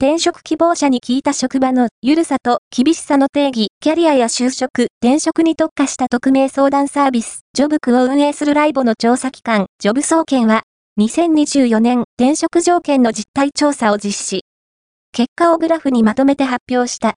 転職希望者に聞いた職場のゆるさと厳しさの定義、キャリアや就職、転職に特化した匿名相談サービス、ジョブクを運営するライボの調査機関、ジョブ総研は、2024年転職条件の実態調査を実施。結果をグラフにまとめて発表した。